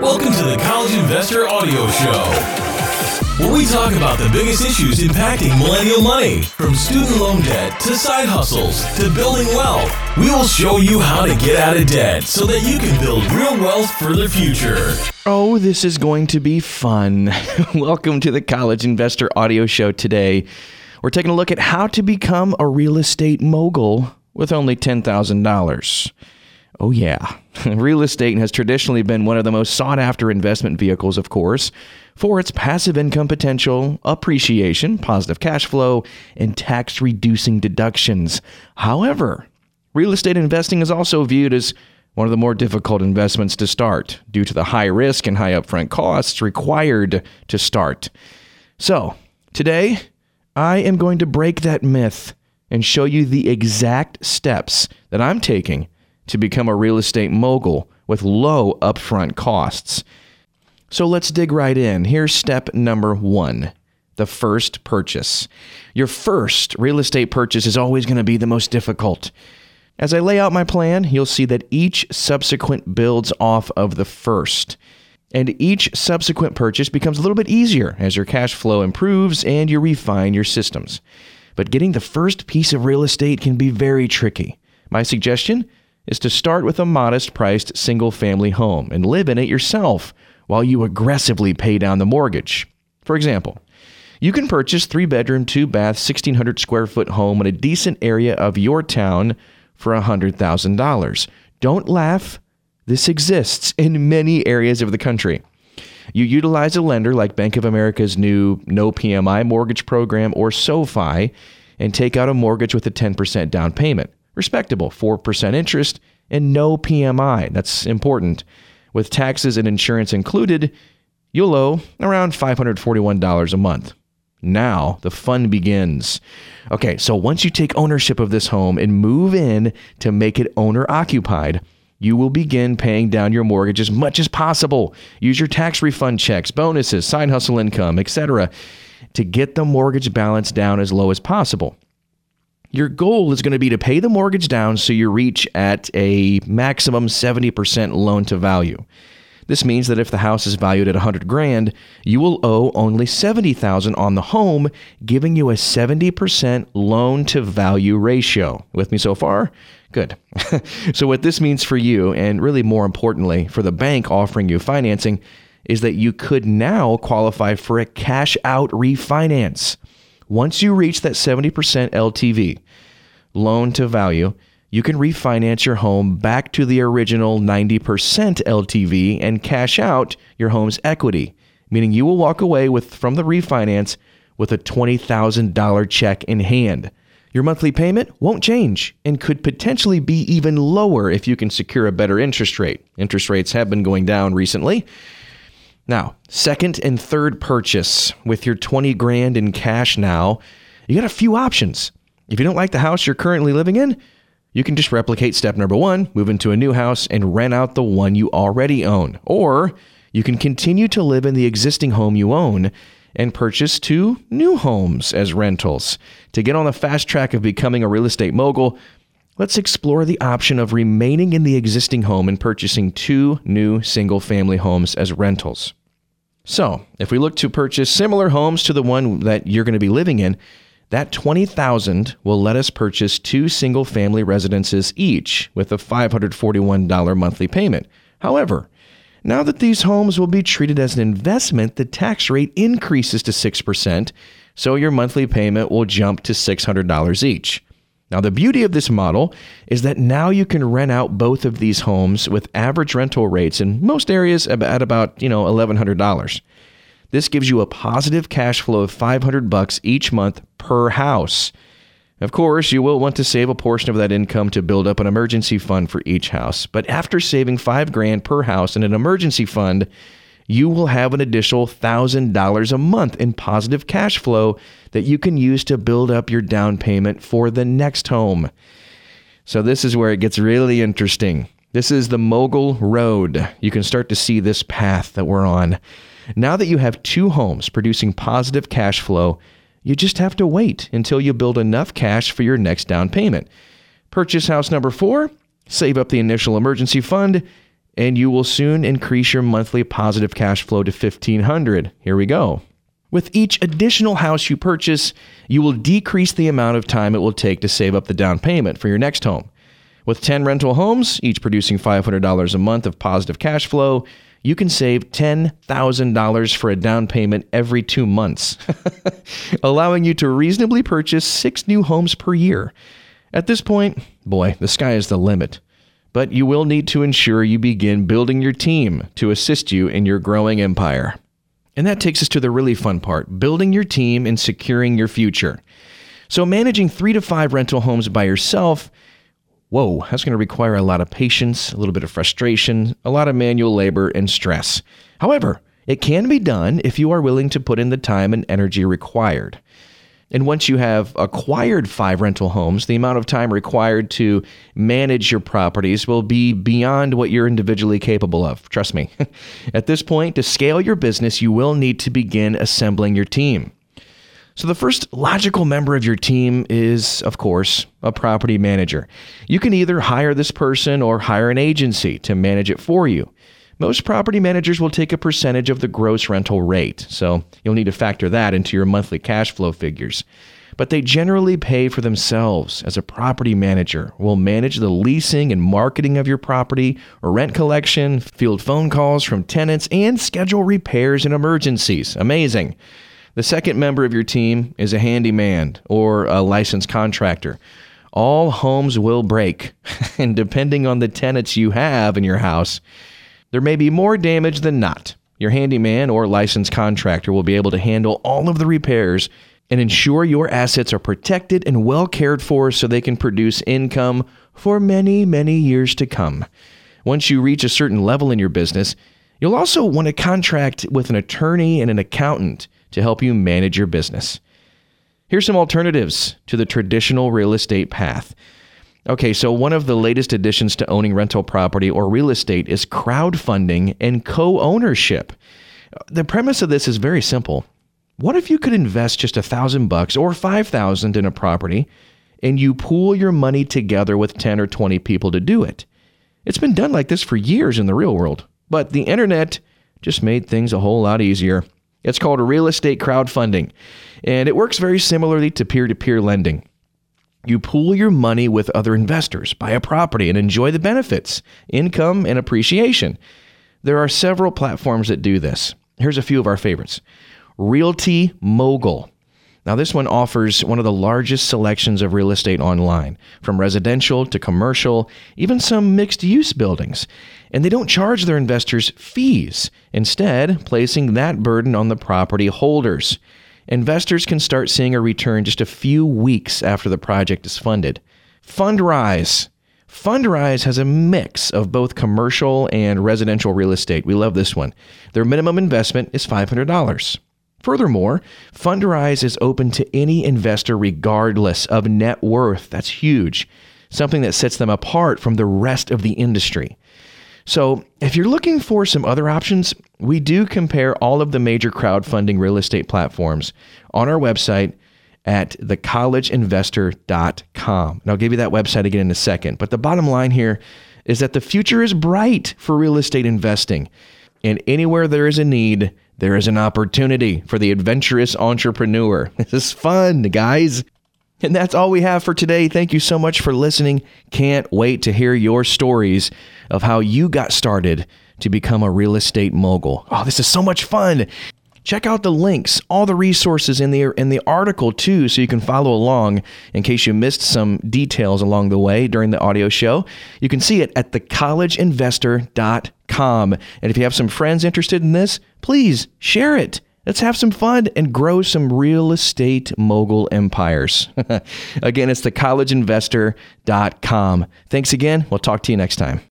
Welcome to the College Investor Audio Show where we talk about the biggest issues impacting millennial money, from student loan debt to side hustles to building wealth. We will show you how to get out of debt so that you can build real wealth for the future. Oh, this is going to be fun. Welcome to the College Investor Audio Show today. We're taking a look at how to become a real estate mogul with only $10,000. Oh, yeah. Real estate has traditionally been one of the most sought after investment vehicles, of course, for its passive income potential, appreciation, positive cash flow, and tax reducing deductions. However, real estate investing is also viewed as one of the more difficult investments to start due to the high risk and high upfront costs required to start. So, today, I am going to break that myth and show you the exact steps that I'm taking to become a real estate mogul with low upfront costs. So let's dig right in. Here's step number one the first purchase. Your first real estate purchase is always going to be the most difficult. As I lay out my plan, you'll see that each subsequent builds off of the first. And each subsequent purchase becomes a little bit easier as your cash flow improves and you refine your systems. But getting the first piece of real estate can be very tricky. My suggestion is to start with a modest priced single family home and live in it yourself while you aggressively pay down the mortgage. For example, you can purchase 3 bedroom, 2 bath, 1600 square foot home in a decent area of your town for $100,000. Don't laugh. This exists in many areas of the country. You utilize a lender like Bank of America's new No PMI mortgage program or SoFi and take out a mortgage with a 10% down payment respectable 4% interest and no PMI. That's important. With taxes and insurance included, you'll owe around $541 a month. Now the fun begins. Okay, so once you take ownership of this home and move in to make it owner occupied, you will begin paying down your mortgage as much as possible. Use your tax refund checks, bonuses, side hustle income, etc., to get the mortgage balance down as low as possible. Your goal is going to be to pay the mortgage down so you reach at a maximum 70% loan to value. This means that if the house is valued at 100 grand, you will owe only 70,000 on the home, giving you a 70% loan to value ratio. With me so far? Good. so what this means for you and really more importantly for the bank offering you financing is that you could now qualify for a cash out refinance. Once you reach that 70% LTV, loan to value, you can refinance your home back to the original 90% LTV and cash out your home's equity, meaning you will walk away with from the refinance with a $20,000 check in hand. Your monthly payment won't change and could potentially be even lower if you can secure a better interest rate. Interest rates have been going down recently, now, second and third purchase with your 20 grand in cash now, you got a few options. If you don't like the house you're currently living in, you can just replicate step number one, move into a new house and rent out the one you already own. Or you can continue to live in the existing home you own and purchase two new homes as rentals. To get on the fast track of becoming a real estate mogul, let's explore the option of remaining in the existing home and purchasing two new single family homes as rentals. So, if we look to purchase similar homes to the one that you're going to be living in, that 20,000 will let us purchase two single-family residences each with a $541 monthly payment. However, now that these homes will be treated as an investment, the tax rate increases to 6%, so your monthly payment will jump to $600 each. Now, the beauty of this model is that now you can rent out both of these homes with average rental rates in most areas at about, you know, $1,100. This gives you a positive cash flow of 500 bucks each month per house. Of course, you will want to save a portion of that income to build up an emergency fund for each house, but after saving 5 grand per house in an emergency fund, you will have an additional $1,000 a month in positive cash flow that you can use to build up your down payment for the next home. So, this is where it gets really interesting. This is the mogul road. You can start to see this path that we're on. Now that you have two homes producing positive cash flow, you just have to wait until you build enough cash for your next down payment. Purchase house number four, save up the initial emergency fund, and you will soon increase your monthly positive cash flow to 1500. Here we go. With each additional house you purchase, you will decrease the amount of time it will take to save up the down payment for your next home. With 10 rental homes, each producing $500 a month of positive cash flow, you can save $10,000 for a down payment every two months, allowing you to reasonably purchase six new homes per year. At this point, boy, the sky is the limit but you will need to ensure you begin building your team to assist you in your growing empire. And that takes us to the really fun part building your team and securing your future. So, managing three to five rental homes by yourself, whoa, that's going to require a lot of patience, a little bit of frustration, a lot of manual labor, and stress. However, it can be done if you are willing to put in the time and energy required. And once you have acquired five rental homes, the amount of time required to manage your properties will be beyond what you're individually capable of. Trust me. At this point, to scale your business, you will need to begin assembling your team. So, the first logical member of your team is, of course, a property manager. You can either hire this person or hire an agency to manage it for you. Most property managers will take a percentage of the gross rental rate, so you'll need to factor that into your monthly cash flow figures. But they generally pay for themselves as a property manager will manage the leasing and marketing of your property, rent collection, field phone calls from tenants, and schedule repairs and emergencies. Amazing. The second member of your team is a handyman or a licensed contractor. All homes will break, and depending on the tenants you have in your house, there may be more damage than not. Your handyman or licensed contractor will be able to handle all of the repairs and ensure your assets are protected and well cared for so they can produce income for many, many years to come. Once you reach a certain level in your business, you'll also want to contract with an attorney and an accountant to help you manage your business. Here's some alternatives to the traditional real estate path. Okay, so one of the latest additions to owning rental property or real estate is crowdfunding and co ownership. The premise of this is very simple. What if you could invest just a thousand bucks or five thousand in a property and you pool your money together with 10 or 20 people to do it? It's been done like this for years in the real world, but the internet just made things a whole lot easier. It's called real estate crowdfunding, and it works very similarly to peer to peer lending. You pool your money with other investors, buy a property, and enjoy the benefits, income, and appreciation. There are several platforms that do this. Here's a few of our favorites Realty Mogul. Now, this one offers one of the largest selections of real estate online, from residential to commercial, even some mixed use buildings. And they don't charge their investors fees, instead, placing that burden on the property holders investors can start seeing a return just a few weeks after the project is funded. Fundrise. Fundrise has a mix of both commercial and residential real estate. We love this one. Their minimum investment is $500. Furthermore, Fundrise is open to any investor regardless of net worth. That's huge, something that sets them apart from the rest of the industry. So, if you're looking for some other options, we do compare all of the major crowdfunding real estate platforms on our website at thecollegeinvestor.com. And I'll give you that website again in a second. But the bottom line here is that the future is bright for real estate investing. And anywhere there is a need, there is an opportunity for the adventurous entrepreneur. This is fun, guys. And that's all we have for today. Thank you so much for listening. Can't wait to hear your stories of how you got started to become a real estate mogul. Oh, this is so much fun. Check out the links, all the resources in the in the article too so you can follow along in case you missed some details along the way during the audio show. You can see it at thecollegeinvestor.com. And if you have some friends interested in this, please share it. Let's have some fun and grow some real estate mogul empires. again, it's thecollegeinvestor.com. Thanks again. We'll talk to you next time.